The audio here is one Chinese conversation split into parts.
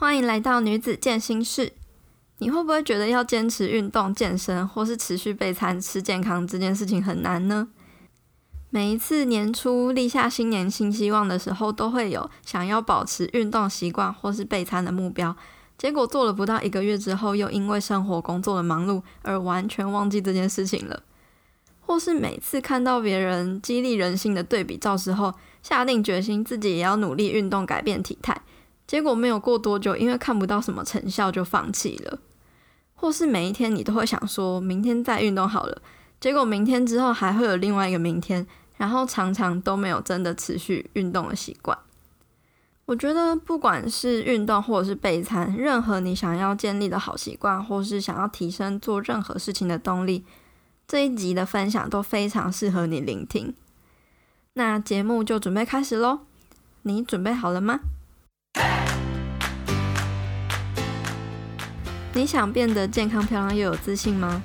欢迎来到女子健心室。你会不会觉得要坚持运动健身，或是持续备餐吃健康这件事情很难呢？每一次年初立下新年新希望的时候，都会有想要保持运动习惯或是备餐的目标。结果做了不到一个月之后，又因为生活工作的忙碌而完全忘记这件事情了。或是每次看到别人激励人心的对比照之后，下定决心自己也要努力运动改变体态。结果没有过多久，因为看不到什么成效就放弃了；或是每一天你都会想说明天再运动好了，结果明天之后还会有另外一个明天，然后常常都没有真的持续运动的习惯。我觉得不管是运动或者是备餐，任何你想要建立的好习惯，或是想要提升做任何事情的动力，这一集的分享都非常适合你聆听。那节目就准备开始喽，你准备好了吗？你想变得健康、漂亮又有自信吗？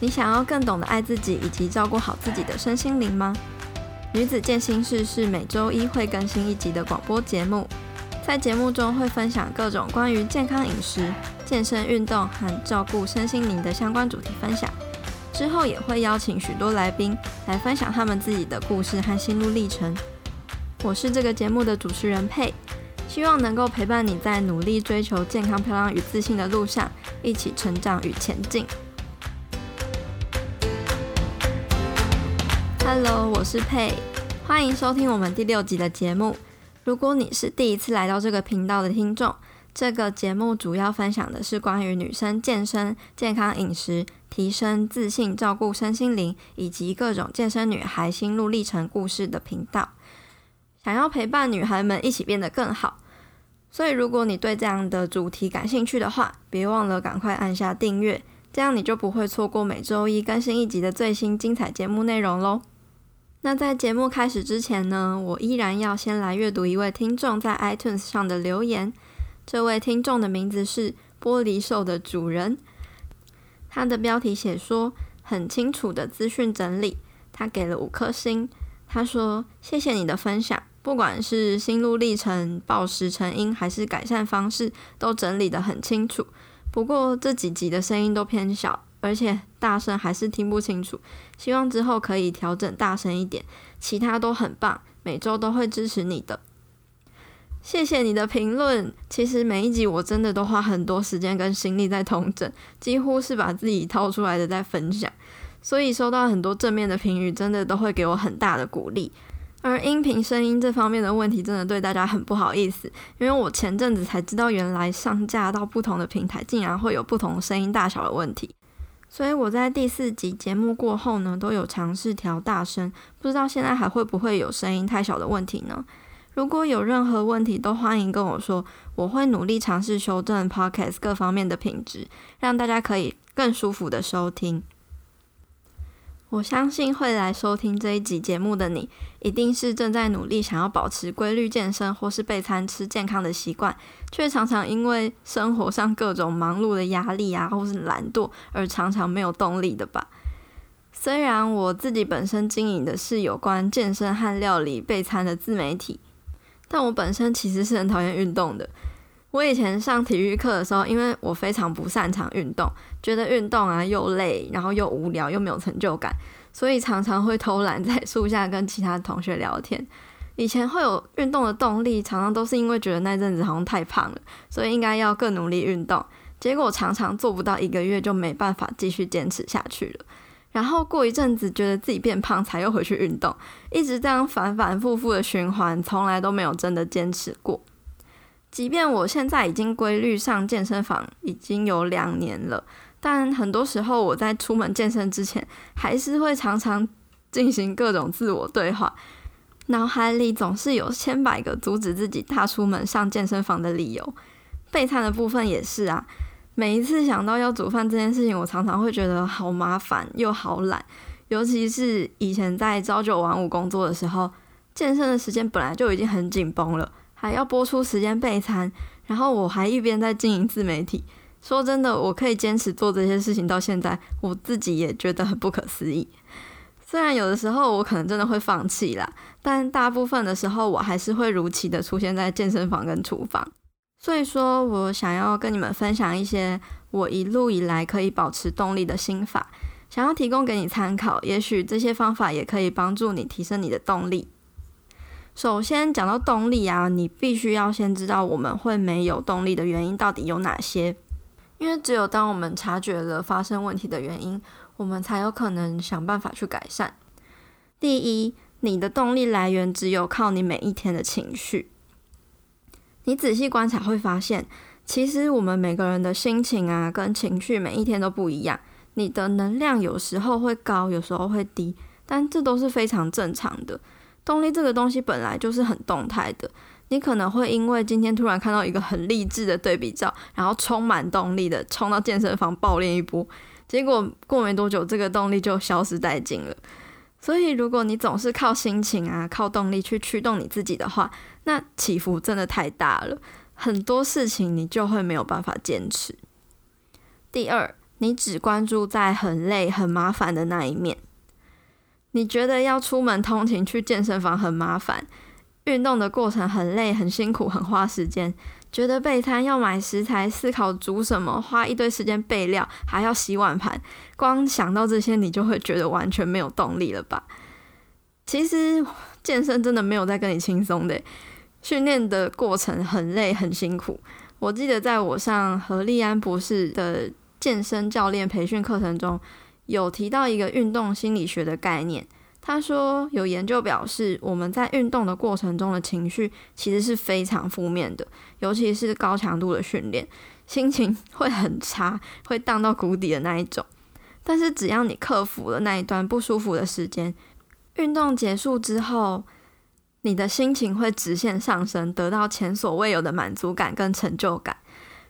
你想要更懂得爱自己以及照顾好自己的身心灵吗？女子健心室是每周一会更新一集的广播节目，在节目中会分享各种关于健康饮食、健身运动和照顾身心灵的相关主题分享。之后也会邀请许多来宾来分享他们自己的故事和心路历程。我是这个节目的主持人佩。希望能够陪伴你在努力追求健康、漂亮与自信的路上，一起成长与前进。Hello，我是佩，欢迎收听我们第六集的节目。如果你是第一次来到这个频道的听众，这个节目主要分享的是关于女生健身、健康饮食、提升自信、照顾身心灵以及各种健身女孩心路历程故事的频道。想要陪伴女孩们一起变得更好。所以，如果你对这样的主题感兴趣的话，别忘了赶快按下订阅，这样你就不会错过每周一更新一集的最新精彩节目内容喽。那在节目开始之前呢，我依然要先来阅读一位听众在 iTunes 上的留言。这位听众的名字是玻璃兽的主人，他的标题写说很清楚的资讯整理，他给了五颗星。他说：“谢谢你的分享。”不管是心路历程、暴食成因，还是改善方式，都整理得很清楚。不过这几集的声音都偏小，而且大声还是听不清楚。希望之后可以调整大声一点。其他都很棒，每周都会支持你的。谢谢你的评论。其实每一集我真的都花很多时间跟心力在通整，几乎是把自己掏出来的在分享。所以收到很多正面的评语，真的都会给我很大的鼓励。而音频声音这方面的问题，真的对大家很不好意思，因为我前阵子才知道，原来上架到不同的平台，竟然会有不同声音大小的问题。所以我在第四集节目过后呢，都有尝试调大声，不知道现在还会不会有声音太小的问题呢？如果有任何问题，都欢迎跟我说，我会努力尝试修正 Podcast 各方面的品质，让大家可以更舒服的收听。我相信会来收听这一集节目的你，一定是正在努力想要保持规律健身或是备餐吃健康的习惯，却常常因为生活上各种忙碌的压力啊，或是懒惰而常常没有动力的吧。虽然我自己本身经营的是有关健身和料理备餐的自媒体，但我本身其实是很讨厌运动的。我以前上体育课的时候，因为我非常不擅长运动，觉得运动啊又累，然后又无聊，又没有成就感，所以常常会偷懒在树下跟其他同学聊天。以前会有运动的动力，常常都是因为觉得那阵子好像太胖了，所以应该要更努力运动。结果常常做不到一个月就没办法继续坚持下去了。然后过一阵子觉得自己变胖，才又回去运动，一直这样反反复复的循环，从来都没有真的坚持过。即便我现在已经规律上健身房已经有两年了，但很多时候我在出门健身之前，还是会常常进行各种自我对话，脑海里总是有千百个阻止自己踏出门上健身房的理由。备餐的部分也是啊，每一次想到要煮饭这件事情，我常常会觉得好麻烦又好懒，尤其是以前在朝九晚五工作的时候，健身的时间本来就已经很紧绷了。还要播出时间备餐，然后我还一边在经营自媒体。说真的，我可以坚持做这些事情到现在，我自己也觉得很不可思议。虽然有的时候我可能真的会放弃啦，但大部分的时候我还是会如期的出现在健身房跟厨房。所以说我想要跟你们分享一些我一路以来可以保持动力的心法，想要提供给你参考。也许这些方法也可以帮助你提升你的动力。首先讲到动力啊，你必须要先知道我们会没有动力的原因到底有哪些，因为只有当我们察觉了发生问题的原因，我们才有可能想办法去改善。第一，你的动力来源只有靠你每一天的情绪。你仔细观察会发现，其实我们每个人的心情啊跟情绪每一天都不一样。你的能量有时候会高，有时候会低，但这都是非常正常的。动力这个东西本来就是很动态的，你可能会因为今天突然看到一个很励志的对比照，然后充满动力的冲到健身房暴练一波，结果过没多久这个动力就消失殆尽了。所以如果你总是靠心情啊、靠动力去驱动你自己的话，那起伏真的太大了，很多事情你就会没有办法坚持。第二，你只关注在很累、很麻烦的那一面。你觉得要出门通勤去健身房很麻烦，运动的过程很累、很辛苦、很花时间，觉得备餐要买食材、思考煮什么、花一堆时间备料，还要洗碗盘，光想到这些，你就会觉得完全没有动力了吧？其实健身真的没有在跟你轻松的，训练的过程很累、很辛苦。我记得在我上何立安博士的健身教练培训课程中，有提到一个运动心理学的概念，他说有研究表示，我们在运动的过程中的情绪其实是非常负面的，尤其是高强度的训练，心情会很差，会荡到谷底的那一种。但是只要你克服了那一段不舒服的时间，运动结束之后，你的心情会直线上升，得到前所未有的满足感跟成就感。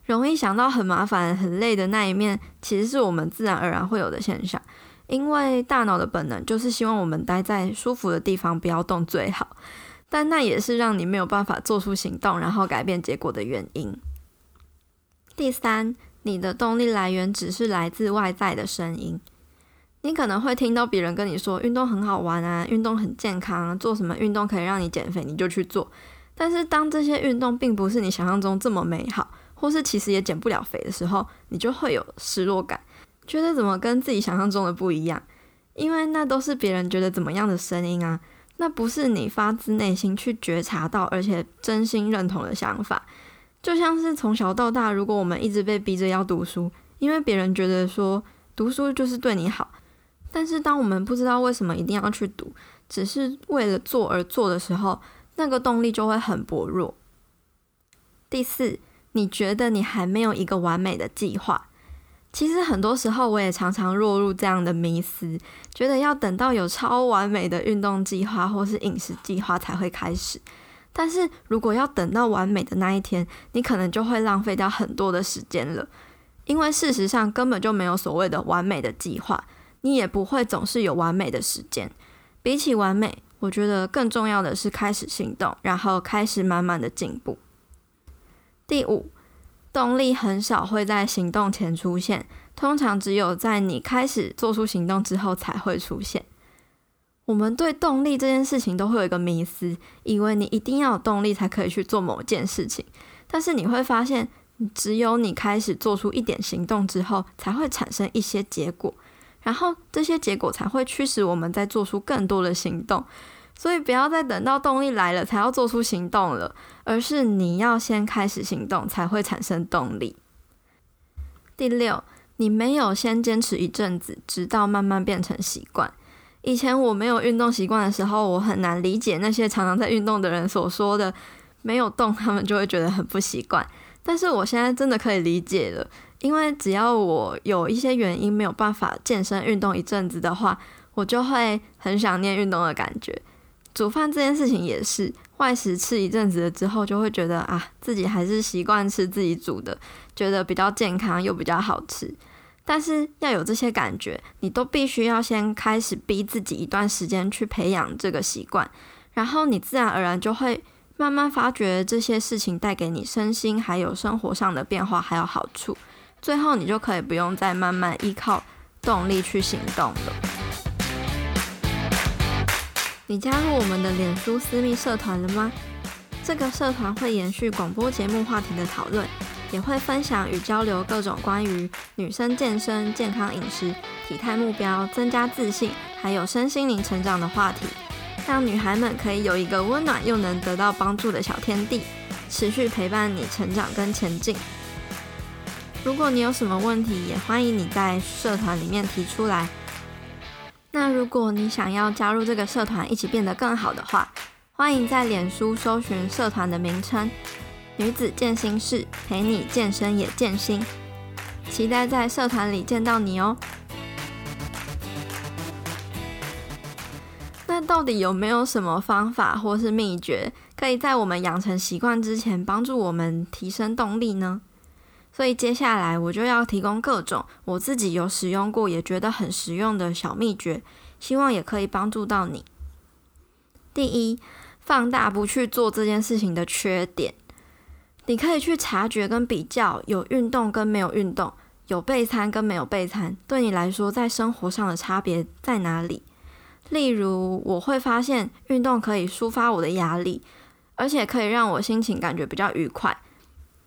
容易想到很麻烦、很累的那一面，其实是我们自然而然会有的现象。因为大脑的本能就是希望我们待在舒服的地方，不要动最好。但那也是让你没有办法做出行动，然后改变结果的原因。第三，你的动力来源只是来自外在的声音。你可能会听到别人跟你说，运动很好玩啊，运动很健康啊，做什么运动可以让你减肥，你就去做。但是当这些运动并不是你想象中这么美好。或是其实也减不了肥的时候，你就会有失落感，觉得怎么跟自己想象中的不一样？因为那都是别人觉得怎么样的声音啊，那不是你发自内心去觉察到而且真心认同的想法。就像是从小到大，如果我们一直被逼着要读书，因为别人觉得说读书就是对你好，但是当我们不知道为什么一定要去读，只是为了做而做的时候，那个动力就会很薄弱。第四。你觉得你还没有一个完美的计划？其实很多时候我也常常落入这样的迷思，觉得要等到有超完美的运动计划或是饮食计划才会开始。但是如果要等到完美的那一天，你可能就会浪费掉很多的时间了，因为事实上根本就没有所谓的完美的计划，你也不会总是有完美的时间。比起完美，我觉得更重要的是开始行动，然后开始慢慢的进步。第五，动力很少会在行动前出现，通常只有在你开始做出行动之后才会出现。我们对动力这件事情都会有一个迷思，以为你一定要有动力才可以去做某件事情。但是你会发现，只有你开始做出一点行动之后，才会产生一些结果，然后这些结果才会驱使我们再做出更多的行动。所以不要再等到动力来了才要做出行动了，而是你要先开始行动才会产生动力。第六，你没有先坚持一阵子，直到慢慢变成习惯。以前我没有运动习惯的时候，我很难理解那些常常在运动的人所说的没有动，他们就会觉得很不习惯。但是我现在真的可以理解了，因为只要我有一些原因没有办法健身运动一阵子的话，我就会很想念运动的感觉。煮饭这件事情也是，外食吃一阵子了之后，就会觉得啊，自己还是习惯吃自己煮的，觉得比较健康又比较好吃。但是要有这些感觉，你都必须要先开始逼自己一段时间去培养这个习惯，然后你自然而然就会慢慢发觉这些事情带给你身心还有生活上的变化还有好处，最后你就可以不用再慢慢依靠动力去行动了。你加入我们的脸书私密社团了吗？这个社团会延续广播节目话题的讨论，也会分享与交流各种关于女生健身、健康饮食、体态目标、增加自信，还有身心灵成长的话题，让女孩们可以有一个温暖又能得到帮助的小天地，持续陪伴你成长跟前进。如果你有什么问题，也欢迎你在社团里面提出来。那如果你想要加入这个社团，一起变得更好的话，欢迎在脸书搜寻社团的名称“女子健心室”，陪你健身也健心。期待在社团里见到你哦。那到底有没有什么方法或是秘诀，可以在我们养成习惯之前，帮助我们提升动力呢？所以接下来我就要提供各种我自己有使用过也觉得很实用的小秘诀，希望也可以帮助到你。第一，放大不去做这件事情的缺点，你可以去察觉跟比较有运动跟没有运动，有备餐跟没有备餐，对你来说在生活上的差别在哪里？例如，我会发现运动可以抒发我的压力，而且可以让我心情感觉比较愉快。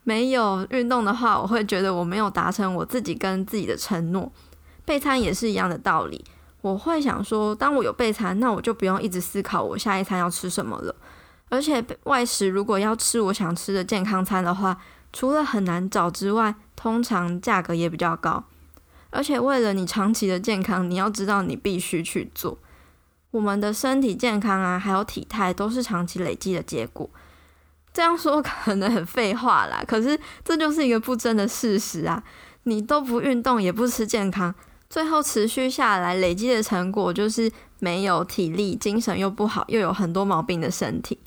没有运动的话，我会觉得我没有达成我自己跟自己的承诺。备餐也是一样的道理，我会想说，当我有备餐，那我就不用一直思考我下一餐要吃什么了。而且外食如果要吃我想吃的健康餐的话，除了很难找之外，通常价格也比较高。而且为了你长期的健康，你要知道你必须去做。我们的身体健康啊，还有体态，都是长期累积的结果。这样说可能很废话啦，可是这就是一个不争的事实啊！你都不运动，也不吃健康，最后持续下来累积的成果就是没有体力、精神又不好，又有很多毛病的身体。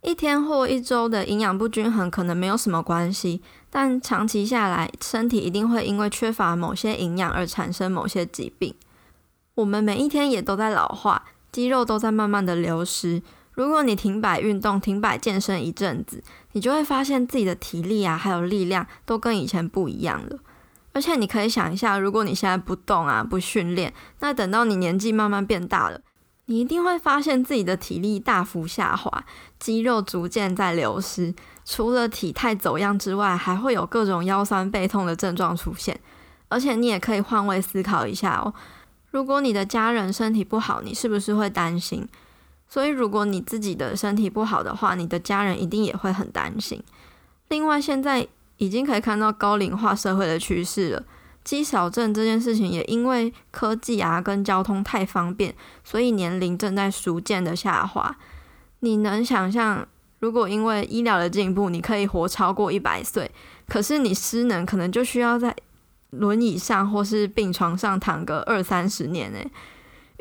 一天或一周的营养不均衡可能没有什么关系，但长期下来，身体一定会因为缺乏某些营养而产生某些疾病。我们每一天也都在老化，肌肉都在慢慢的流失。如果你停摆运动、停摆健身一阵子，你就会发现自己的体力啊，还有力量都跟以前不一样了。而且你可以想一下，如果你现在不动啊、不训练，那等到你年纪慢慢变大了，你一定会发现自己的体力大幅下滑，肌肉逐渐在流失。除了体态走样之外，还会有各种腰酸背痛的症状出现。而且你也可以换位思考一下哦，如果你的家人身体不好，你是不是会担心？所以，如果你自己的身体不好的话，你的家人一定也会很担心。另外，现在已经可以看到高龄化社会的趋势了，肌少症这件事情也因为科技啊跟交通太方便，所以年龄正在逐渐的下滑。你能想象，如果因为医疗的进步，你可以活超过一百岁，可是你失能可能就需要在轮椅上或是病床上躺个二三十年诶。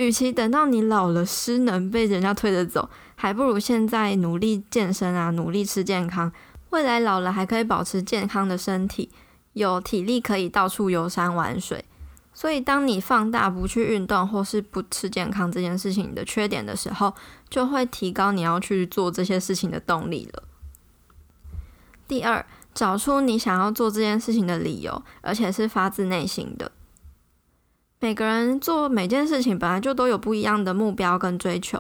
与其等到你老了失能被人家推着走，还不如现在努力健身啊，努力吃健康，未来老了还可以保持健康的身体，有体力可以到处游山玩水。所以，当你放大不去运动或是不吃健康这件事情的缺点的时候，就会提高你要去做这些事情的动力了。第二，找出你想要做这件事情的理由，而且是发自内心的。每个人做每件事情本来就都有不一样的目标跟追求，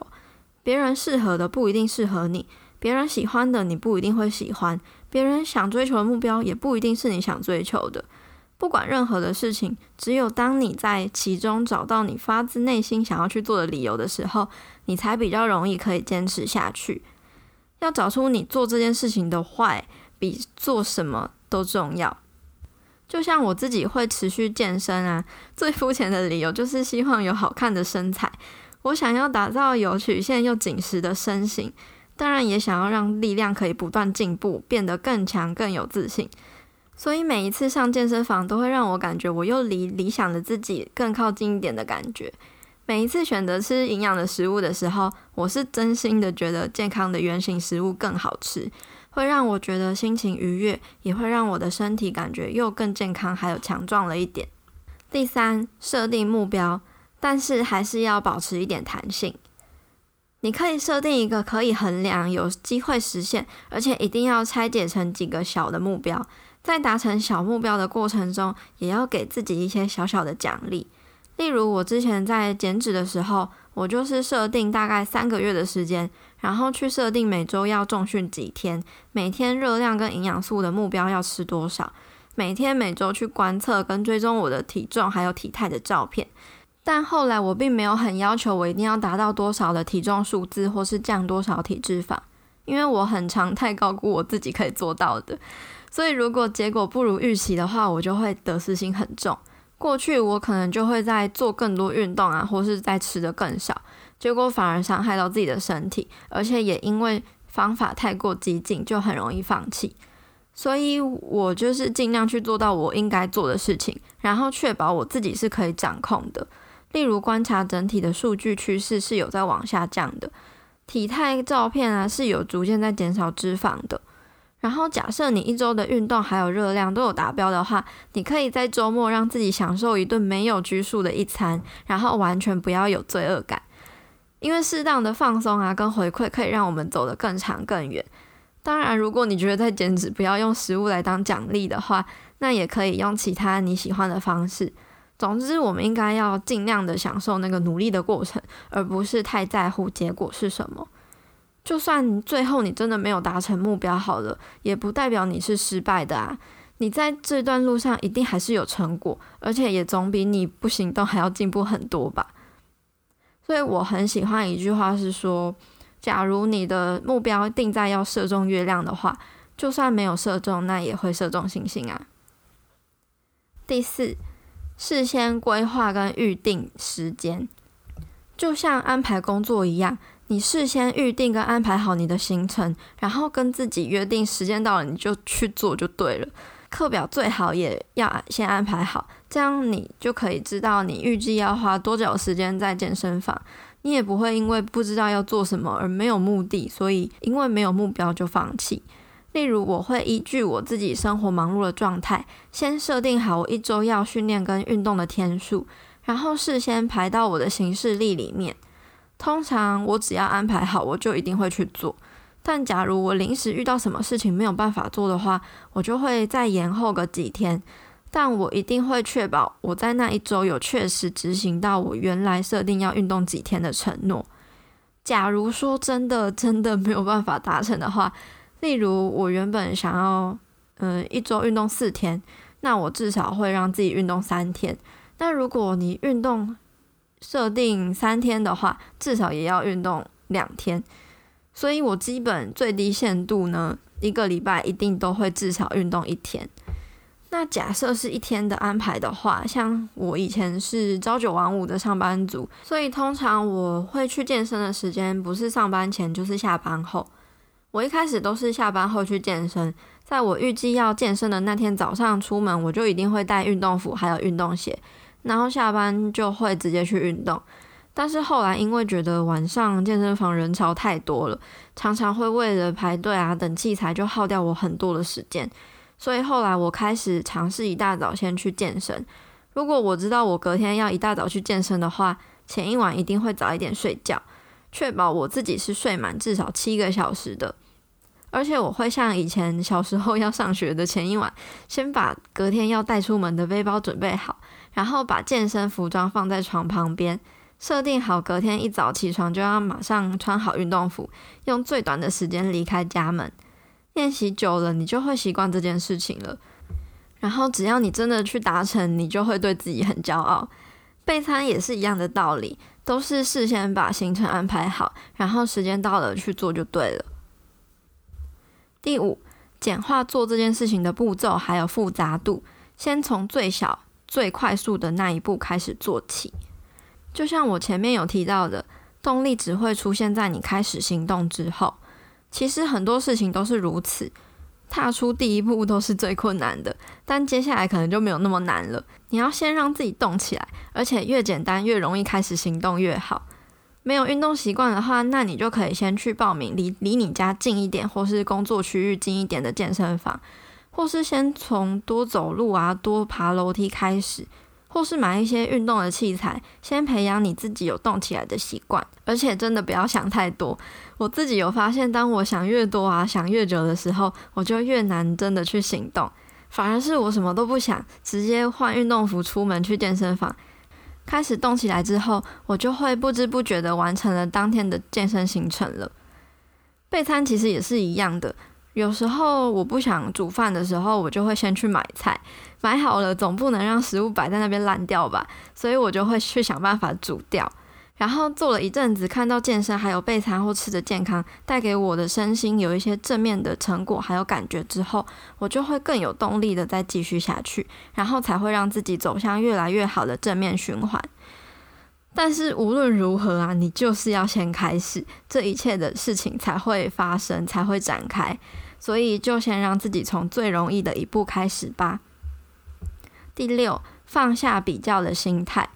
别人适合的不一定适合你，别人喜欢的你不一定会喜欢，别人想追求的目标也不一定是你想追求的。不管任何的事情，只有当你在其中找到你发自内心想要去做的理由的时候，你才比较容易可以坚持下去。要找出你做这件事情的坏比做什么都重要。就像我自己会持续健身啊，最肤浅的理由就是希望有好看的身材。我想要打造有曲线又紧实的身形，当然也想要让力量可以不断进步，变得更强、更有自信。所以每一次上健身房都会让我感觉我又离理想的自己更靠近一点的感觉。每一次选择吃营养的食物的时候，我是真心的觉得健康的原型食物更好吃。会让我觉得心情愉悦，也会让我的身体感觉又更健康，还有强壮了一点。第三，设定目标，但是还是要保持一点弹性。你可以设定一个可以衡量、有机会实现，而且一定要拆解成几个小的目标。在达成小目标的过程中，也要给自己一些小小的奖励。例如，我之前在减脂的时候，我就是设定大概三个月的时间。然后去设定每周要重训几天，每天热量跟营养素的目标要吃多少，每天每周去观测跟追踪我的体重还有体态的照片。但后来我并没有很要求我一定要达到多少的体重数字，或是降多少体脂肪，因为我很常太高估我自己可以做到的。所以如果结果不如预期的话，我就会得失心很重。过去我可能就会在做更多运动啊，或是在吃的更少，结果反而伤害到自己的身体，而且也因为方法太过激进，就很容易放弃。所以我就是尽量去做到我应该做的事情，然后确保我自己是可以掌控的。例如观察整体的数据趋势是有在往下降的，体态照片啊是有逐渐在减少脂肪的。然后假设你一周的运动还有热量都有达标的话，你可以在周末让自己享受一顿没有拘束的一餐，然后完全不要有罪恶感。因为适当的放松啊跟回馈可以让我们走得更长更远。当然，如果你觉得在减脂不要用食物来当奖励的话，那也可以用其他你喜欢的方式。总之，我们应该要尽量的享受那个努力的过程，而不是太在乎结果是什么。就算最后你真的没有达成目标，好了，也不代表你是失败的啊！你在这段路上一定还是有成果，而且也总比你不行动还要进步很多吧。所以我很喜欢一句话是说，假如你的目标定在要射中月亮的话，就算没有射中，那也会射中星星啊。第四，事先规划跟预定时间，就像安排工作一样。你事先预定跟安排好你的行程，然后跟自己约定时间到了你就去做就对了。课表最好也要先安排好，这样你就可以知道你预计要花多久时间在健身房。你也不会因为不知道要做什么而没有目的，所以因为没有目标就放弃。例如，我会依据我自己生活忙碌的状态，先设定好我一周要训练跟运动的天数，然后事先排到我的行事历里面。通常我只要安排好，我就一定会去做。但假如我临时遇到什么事情没有办法做的话，我就会再延后个几天。但我一定会确保我在那一周有确实执行到我原来设定要运动几天的承诺。假如说真的真的没有办法达成的话，例如我原本想要嗯一周运动四天，那我至少会让自己运动三天。但如果你运动设定三天的话，至少也要运动两天，所以我基本最低限度呢，一个礼拜一定都会至少运动一天。那假设是一天的安排的话，像我以前是朝九晚五的上班族，所以通常我会去健身的时间不是上班前就是下班后。我一开始都是下班后去健身，在我预计要健身的那天早上出门，我就一定会带运动服还有运动鞋。然后下班就会直接去运动，但是后来因为觉得晚上健身房人潮太多了，常常会为了排队啊等器材就耗掉我很多的时间，所以后来我开始尝试一大早先去健身。如果我知道我隔天要一大早去健身的话，前一晚一定会早一点睡觉，确保我自己是睡满至少七个小时的。而且我会像以前小时候要上学的前一晚，先把隔天要带出门的背包准备好。然后把健身服装放在床旁边，设定好隔天一早起床就要马上穿好运动服，用最短的时间离开家门。练习久了，你就会习惯这件事情了。然后只要你真的去达成，你就会对自己很骄傲。备餐也是一样的道理，都是事先把行程安排好，然后时间到了去做就对了。第五，简化做这件事情的步骤还有复杂度，先从最小。最快速的那一步开始做起，就像我前面有提到的，动力只会出现在你开始行动之后。其实很多事情都是如此，踏出第一步都是最困难的，但接下来可能就没有那么难了。你要先让自己动起来，而且越简单越容易开始行动越好。没有运动习惯的话，那你就可以先去报名离离你家近一点，或是工作区域近一点的健身房。或是先从多走路啊、多爬楼梯开始，或是买一些运动的器材，先培养你自己有动起来的习惯。而且真的不要想太多，我自己有发现，当我想越多啊、想越久的时候，我就越难真的去行动。反而是我什么都不想，直接换运动服出门去健身房，开始动起来之后，我就会不知不觉的完成了当天的健身行程了。备餐其实也是一样的。有时候我不想煮饭的时候，我就会先去买菜，买好了总不能让食物摆在那边烂掉吧，所以我就会去想办法煮掉。然后做了一阵子，看到健身还有备餐或吃的健康带给我的身心有一些正面的成果还有感觉之后，我就会更有动力的再继续下去，然后才会让自己走向越来越好的正面循环。但是无论如何啊，你就是要先开始，这一切的事情才会发生，才会展开。所以就先让自己从最容易的一步开始吧。第六，放下比较的心态。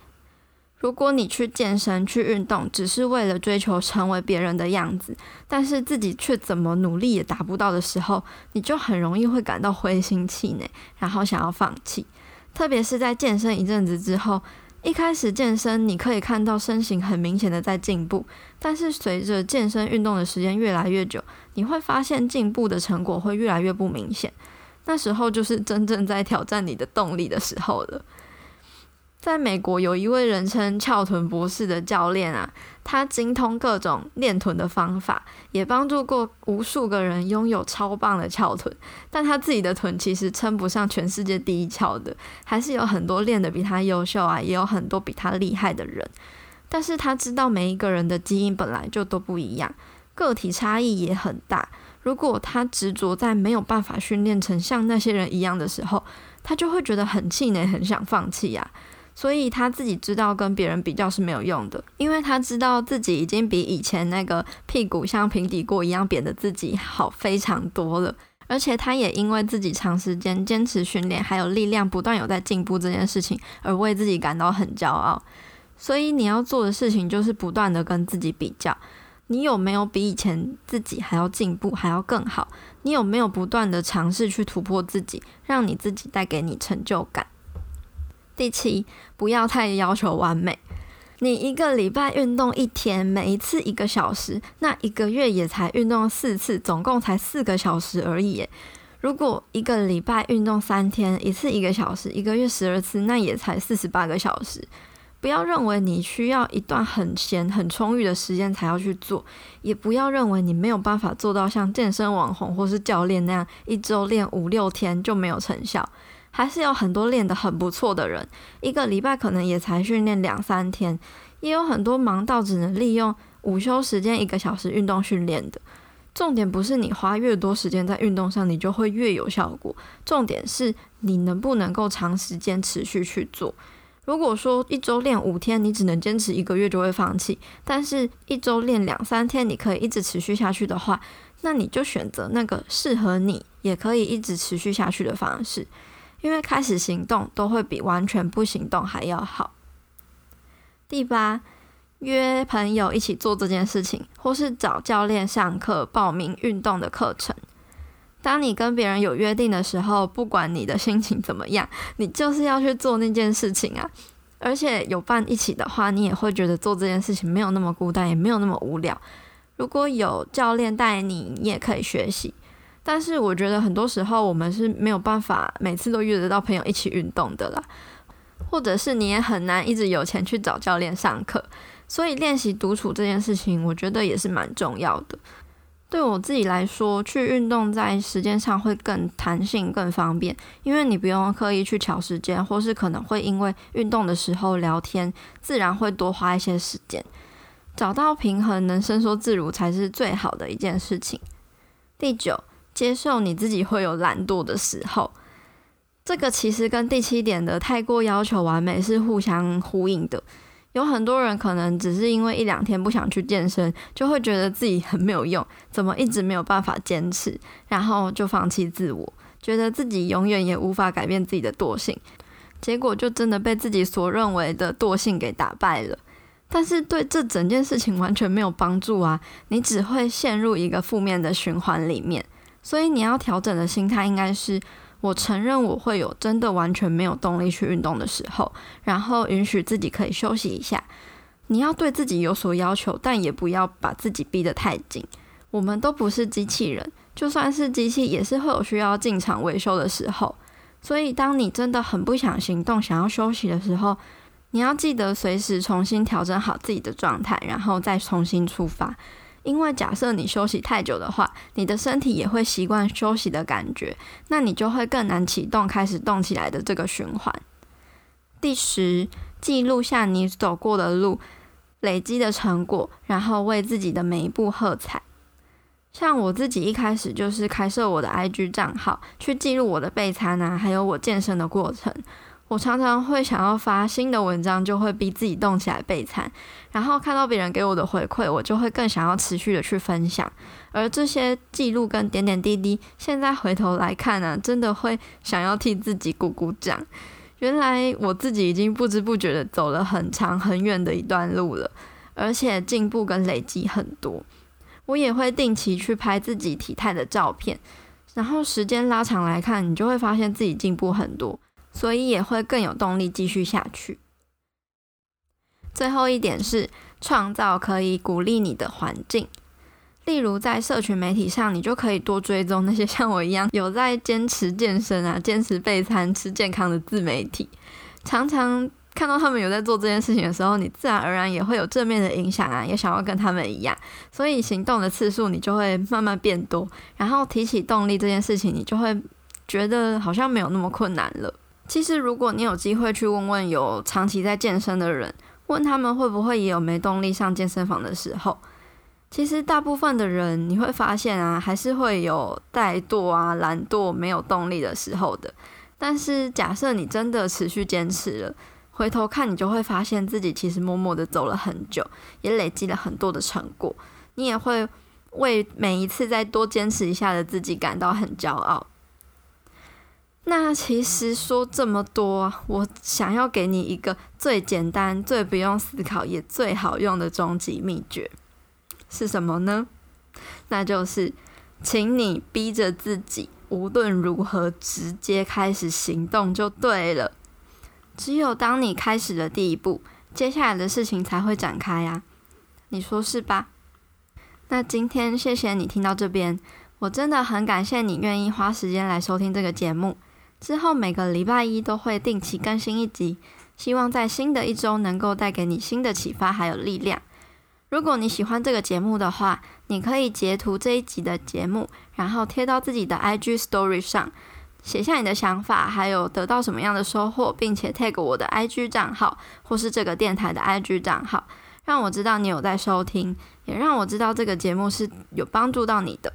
如果你去健身、去运动，只是为了追求成为别人的样子，但是自己却怎么努力也达不到的时候，你就很容易会感到灰心气馁，然后想要放弃。特别是在健身一阵子之后。一开始健身，你可以看到身形很明显的在进步，但是随着健身运动的时间越来越久，你会发现进步的成果会越来越不明显。那时候就是真正在挑战你的动力的时候了。在美国，有一位人称“翘臀博士”的教练啊，他精通各种练臀的方法，也帮助过无数个人拥有超棒的翘臀。但他自己的臀其实称不上全世界第一翘的，还是有很多练得比他优秀啊，也有很多比他厉害的人。但是他知道每一个人的基因本来就都不一样，个体差异也很大。如果他执着在没有办法训练成像那些人一样的时候，他就会觉得很气馁，很想放弃呀。所以他自己知道跟别人比较是没有用的，因为他知道自己已经比以前那个屁股像平底锅一样扁的自己好非常多了，而且他也因为自己长时间坚持训练，还有力量不断有在进步这件事情，而为自己感到很骄傲。所以你要做的事情就是不断的跟自己比较，你有没有比以前自己还要进步，还要更好？你有没有不断的尝试去突破自己，让你自己带给你成就感？第七，不要太要求完美。你一个礼拜运动一天，每一次一个小时，那一个月也才运动四次，总共才四个小时而已。如果一个礼拜运动三天，一次一个小时，一个月十二次，那也才四十八个小时。不要认为你需要一段很闲、很充裕的时间才要去做，也不要认为你没有办法做到像健身网红或是教练那样，一周练五六天就没有成效。还是有很多练得很不错的人，一个礼拜可能也才训练两三天，也有很多忙到只能利用午休时间一个小时运动训练的。重点不是你花越多时间在运动上，你就会越有效果。重点是你能不能够长时间持续去做。如果说一周练五天，你只能坚持一个月就会放弃，但是一周练两三天，你可以一直持续下去的话，那你就选择那个适合你，也可以一直持续下去的方式。因为开始行动都会比完全不行动还要好。第八，约朋友一起做这件事情，或是找教练上课、报名运动的课程。当你跟别人有约定的时候，不管你的心情怎么样，你就是要去做那件事情啊。而且有伴一起的话，你也会觉得做这件事情没有那么孤单，也没有那么无聊。如果有教练带你，你也可以学习。但是我觉得很多时候我们是没有办法每次都约得到朋友一起运动的啦，或者是你也很难一直有钱去找教练上课，所以练习独处这件事情，我觉得也是蛮重要的。对我自己来说，去运动在时间上会更弹性、更方便，因为你不用刻意去调时间，或是可能会因为运动的时候聊天，自然会多花一些时间。找到平衡，能伸缩自如才是最好的一件事情。第九。接受你自己会有懒惰的时候，这个其实跟第七点的太过要求完美是互相呼应的。有很多人可能只是因为一两天不想去健身，就会觉得自己很没有用，怎么一直没有办法坚持，然后就放弃自我，觉得自己永远也无法改变自己的惰性，结果就真的被自己所认为的惰性给打败了。但是对这整件事情完全没有帮助啊，你只会陷入一个负面的循环里面。所以你要调整的心态应该是：我承认我会有真的完全没有动力去运动的时候，然后允许自己可以休息一下。你要对自己有所要求，但也不要把自己逼得太紧。我们都不是机器人，就算是机器，也是会有需要进场维修的时候。所以，当你真的很不想行动、想要休息的时候，你要记得随时重新调整好自己的状态，然后再重新出发。因为假设你休息太久的话，你的身体也会习惯休息的感觉，那你就会更难启动开始动起来的这个循环。第十，记录下你走过的路，累积的成果，然后为自己的每一步喝彩。像我自己一开始就是开设我的 IG 账号，去记录我的备餐啊，还有我健身的过程。我常常会想要发新的文章，就会逼自己动起来备餐，然后看到别人给我的回馈，我就会更想要持续的去分享。而这些记录跟点点滴滴，现在回头来看呢、真的会想要替自己鼓鼓掌。原来我自己已经不知不觉的走了很长很远的一段路了，而且进步跟累积很多。我也会定期去拍自己体态的照片，然后时间拉长来看，你就会发现自己进步很多。所以也会更有动力继续下去。最后一点是创造可以鼓励你的环境，例如在社群媒体上，你就可以多追踪那些像我一样有在坚持健身啊、坚持备餐、吃健康的自媒体。常常看到他们有在做这件事情的时候，你自然而然也会有正面的影响啊，也想要跟他们一样，所以行动的次数你就会慢慢变多，然后提起动力这件事情，你就会觉得好像没有那么困难了。其实，如果你有机会去问问有长期在健身的人，问他们会不会也有没动力上健身房的时候，其实大部分的人你会发现啊，还是会有怠惰啊、懒惰、没有动力的时候的。但是，假设你真的持续坚持了，回头看你就会发现自己其实默默的走了很久，也累积了很多的成果。你也会为每一次再多坚持一下的自己感到很骄傲。那其实说这么多，我想要给你一个最简单、最不用思考也最好用的终极秘诀，是什么呢？那就是，请你逼着自己，无论如何直接开始行动就对了。只有当你开始了第一步，接下来的事情才会展开呀。你说是吧？那今天谢谢你听到这边，我真的很感谢你愿意花时间来收听这个节目。之后每个礼拜一都会定期更新一集，希望在新的一周能够带给你新的启发还有力量。如果你喜欢这个节目的话，你可以截图这一集的节目，然后贴到自己的 IG Story 上，写下你的想法，还有得到什么样的收获，并且 tag 我的 IG 账号或是这个电台的 IG 账号，让我知道你有在收听，也让我知道这个节目是有帮助到你的。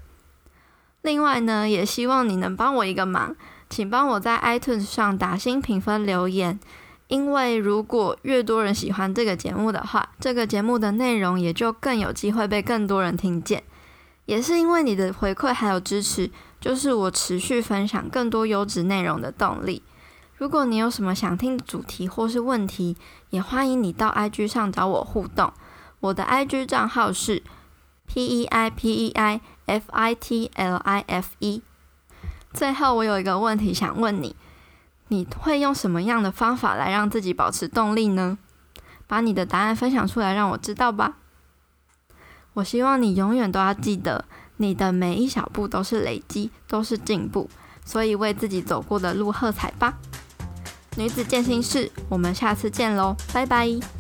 另外呢，也希望你能帮我一个忙。请帮我在 iTunes 上打新评分留言，因为如果越多人喜欢这个节目的话，这个节目的内容也就更有机会被更多人听见。也是因为你的回馈还有支持，就是我持续分享更多优质内容的动力。如果你有什么想听的主题或是问题，也欢迎你到 IG 上找我互动。我的 IG 账号是 P E I P E I F I T L I F E。最后，我有一个问题想问你：你会用什么样的方法来让自己保持动力呢？把你的答案分享出来，让我知道吧。我希望你永远都要记得，你的每一小步都是累积，都是进步。所以，为自己走过的路喝彩吧！女子健心室，我们下次见喽，拜拜。